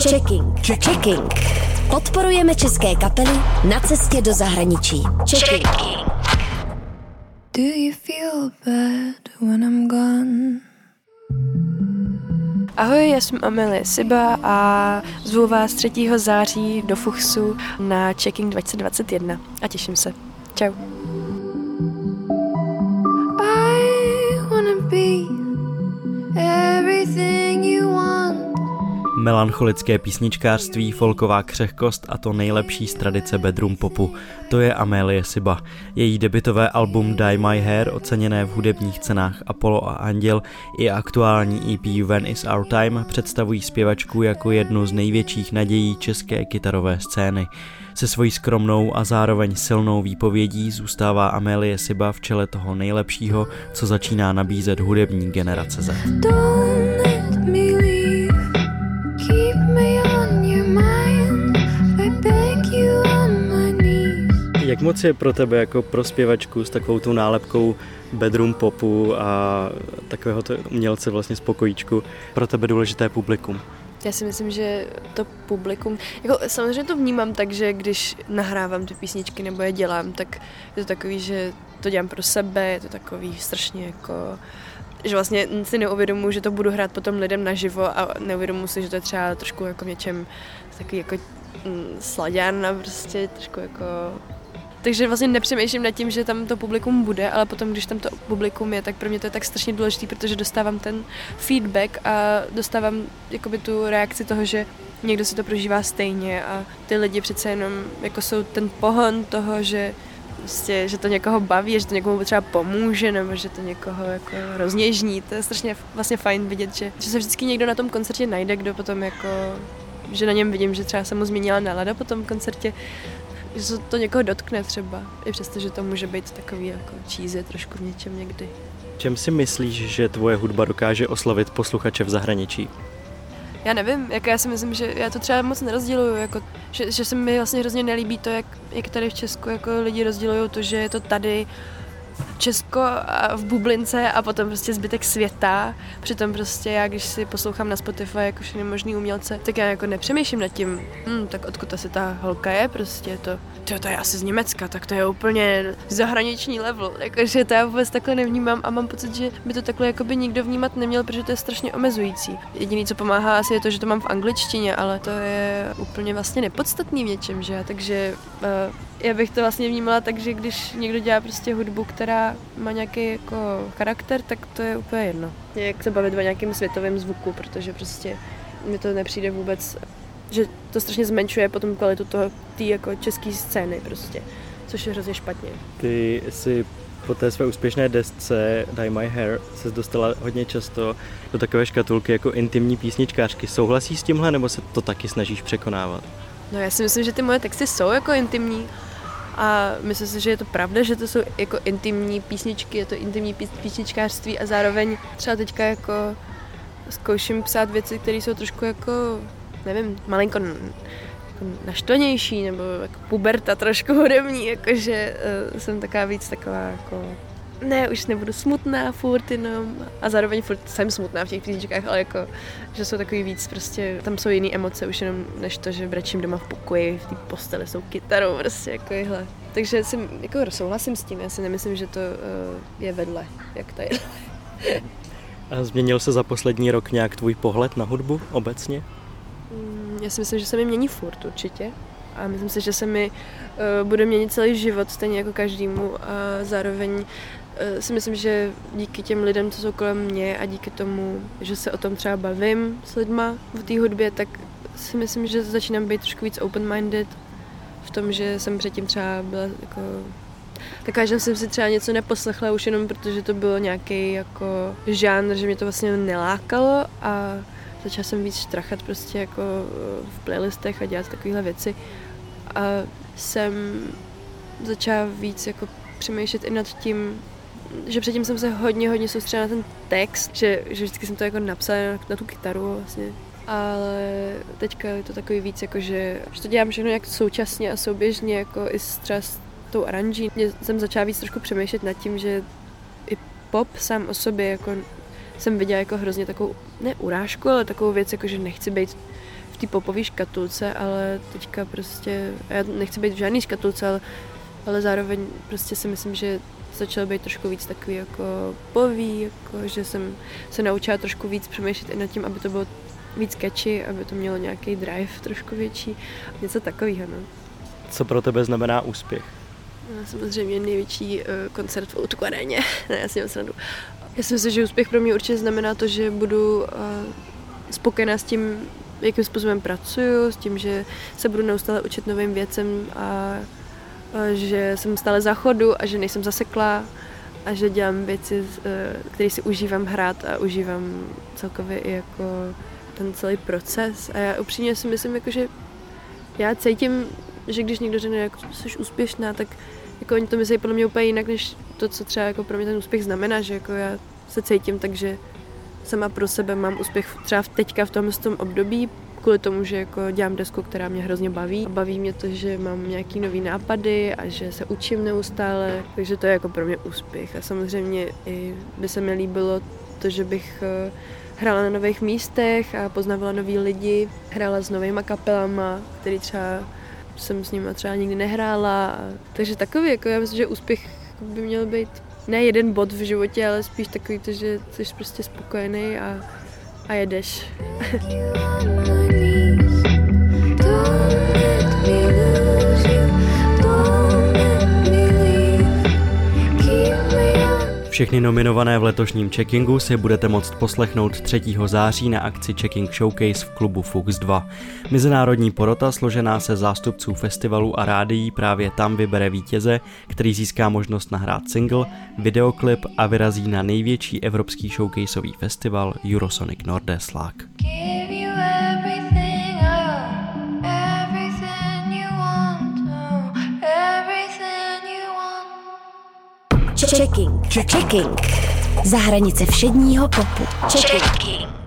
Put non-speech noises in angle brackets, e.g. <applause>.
Checking. Checking. Podporujeme české kapely na cestě do zahraničí. Checking. Do you feel bad when I'm gone? Ahoj, já jsem Amelie Siba a zvu vás 3. září do Fuchsu na Checking 2021 a těším se. Čau. I wanna be everything you. Melancholické písničkářství, folková křehkost a to nejlepší z tradice bedroom popu. To je Amélie Siba. Její debitové album Die My Hair, oceněné v hudebních cenách Apollo a Anděl, i aktuální EP When Is Our Time představují zpěvačku jako jednu z největších nadějí české kytarové scény. Se svojí skromnou a zároveň silnou výpovědí zůstává Amélie Siba v čele toho nejlepšího, co začíná nabízet hudební generace Z. Jak moc je pro tebe jako pro zpěvačku s takovou tu nálepkou bedroom popu a takového umělce vlastně spokojíčku pro tebe důležité publikum? Já si myslím, že to publikum, jako samozřejmě to vnímám tak, že když nahrávám ty písničky nebo je dělám, tak je to takový, že to dělám pro sebe, je to takový strašně jako že vlastně si neuvědomuji, že to budu hrát potom lidem naživo a neuvědomuji si, že to je třeba trošku jako něčem takový jako mm, sladěn a prostě trošku jako takže vlastně nepřemýšlím nad tím, že tam to publikum bude, ale potom, když tam to publikum je, tak pro mě to je tak strašně důležité, protože dostávám ten feedback a dostávám jakoby tu reakci toho, že někdo si to prožívá stejně a ty lidi přece jenom jako jsou ten pohon toho, že prostě, že to někoho baví, že to někomu třeba pomůže, nebo že to někoho jako rozněžní. To je strašně vlastně fajn vidět, že, že se vždycky někdo na tom koncertě najde, kdo potom jako že na něm vidím, že třeba se mu změnila nálada po tom koncertě, že se to někoho dotkne třeba, i přesto, že to může být takový jako cheesy trošku v něčem někdy. Čem si myslíš, že tvoje hudba dokáže oslovit posluchače v zahraničí? Já nevím, jako já si myslím, že já to třeba moc nerozděluju, jako, že, že se mi vlastně hrozně nelíbí to, jak, jak tady v Česku jako lidi rozdělují to, že je to tady Česko v bublince a potom prostě zbytek světa. Přitom prostě já, když si poslouchám na Spotify jako všechny možný umělce, tak já jako nepřemýšlím nad tím, hm, tak odkud asi ta holka je prostě to. To, to je asi z Německa, tak to je úplně zahraniční level. Jakože to já vůbec takhle nevnímám a mám pocit, že by to takhle jako by nikdo vnímat neměl, protože to je strašně omezující. Jediný, co pomáhá, asi je to, že to mám v angličtině, ale to je úplně vlastně nepodstatný v něčem, že? Takže uh, já bych to vlastně vnímala tak, že když někdo dělá prostě hudbu, která má nějaký jako charakter, tak to je úplně jedno. Jak se bavit o nějakém světovém zvuku, protože prostě mi to nepřijde vůbec, že to strašně zmenšuje potom kvalitu toho, té jako české scény prostě, což je hrozně špatně. Ty si po té své úspěšné desce Die My Hair se dostala hodně často do takové škatulky jako intimní písničkářky. Souhlasí s tímhle, nebo se to taky snažíš překonávat? No já si myslím, že ty moje texty jsou jako intimní a myslím si, že je to pravda, že to jsou jako intimní písničky, je to intimní písničkářství a zároveň třeba teďka jako zkouším psát věci, které jsou trošku jako, nevím, malinko jako naštvanější nebo jako puberta trošku hudební, jakože uh, jsem taková víc taková jako ne, už nebudu smutná furt jenom a zároveň furt jsem smutná v těch písničkách, ale jako, že jsou takový víc prostě, tam jsou jiné emoce už jenom než to, že brečím doma v pokoji, v té posteli jsou kytarou, prostě jako jihle. Takže si jako souhlasím s tím, já si nemyslím, že to uh, je vedle, jak to je. <laughs> a změnil se za poslední rok nějak tvůj pohled na hudbu obecně? Mm, já si myslím, že se mi mění furt určitě a myslím si, že se mi uh, bude měnit celý život, stejně jako každému a zároveň si myslím, že díky těm lidem, co jsou kolem mě a díky tomu, že se o tom třeba bavím s lidma v té hudbě, tak si myslím, že začínám být trošku víc open-minded v tom, že jsem předtím třeba byla jako taková, že jsem si třeba něco neposlechla už jenom protože to bylo nějaký jako žánr, že mě to vlastně nelákalo a začala jsem víc štrachat prostě jako v playlistech a dělat takovéhle věci. A jsem začala víc jako přemýšlet i nad tím, že předtím jsem se hodně, hodně soustředila na ten text, že, že vždycky jsem to jako napsala na, na tu kytaru vlastně. Ale teďka je to takový víc, jako že, že to dělám všechno nějak současně a souběžně, jako i s třeba s tou aranží. Mě jsem začala víc trošku přemýšlet nad tím, že i pop sám o sobě jako jsem viděla jako hrozně takovou, ne urážku, ale takovou věc, jako že nechci být v v té popové škatulce, ale teďka prostě, já nechci být v žádný škatulce, ale, ale zároveň prostě si myslím, že začalo být trošku víc takový jako poví, jako, že jsem se naučila trošku víc přemýšlet i nad tím, aby to bylo víc catchy, aby to mělo nějaký drive trošku větší, něco takového. No. Co pro tebe znamená úspěch? No, samozřejmě největší uh, koncert v Outku aréně. <laughs> ne, já si srandu. Já si myslím, že úspěch pro mě určitě znamená to, že budu uh, spokojená s tím, jakým způsobem pracuju, s tím, že se budu neustále učit novým věcem a že jsem stále za chodu a že nejsem zaseklá a že dělám věci, uh, které si užívám hrát a užívám celkově i jako ten celý proces. A já upřímně si myslím, jako, že já cítím, že když někdo řekne, jako jsi úspěšná, tak jako oni to myslí podle mě úplně jinak, než to, co třeba jako pro mě ten úspěch znamená, že jako já se cítím tak, že sama pro sebe mám úspěch třeba teďka v tom, tom období, kvůli tomu, že jako dělám desku, která mě hrozně baví. Baví mě to, že mám nějaký nový nápady a že se učím neustále, takže to je jako pro mě úspěch. A samozřejmě i by se mi líbilo to, že bych eh, hrála na nových místech a poznávala nový lidi, hrála s novýma kapelama, který třeba jsem s nimi třeba nikdy nehrála. Takže takový, jako já myslím, že úspěch by měl být ne jeden bod v životě, ale spíš takový to, že jsi prostě spokojený a, a jedeš. <laughs> Všechny nominované v letošním checkingu si budete moct poslechnout 3. září na akci Checking Showcase v klubu Fux 2. Mezinárodní porota složená se zástupců festivalů a rádií právě tam vybere vítěze, který získá možnost nahrát single, videoklip a vyrazí na největší evropský showcaseový festival Eurosonic Nordeslag. Checking. Checking. Za hranice všedního popu. Checking.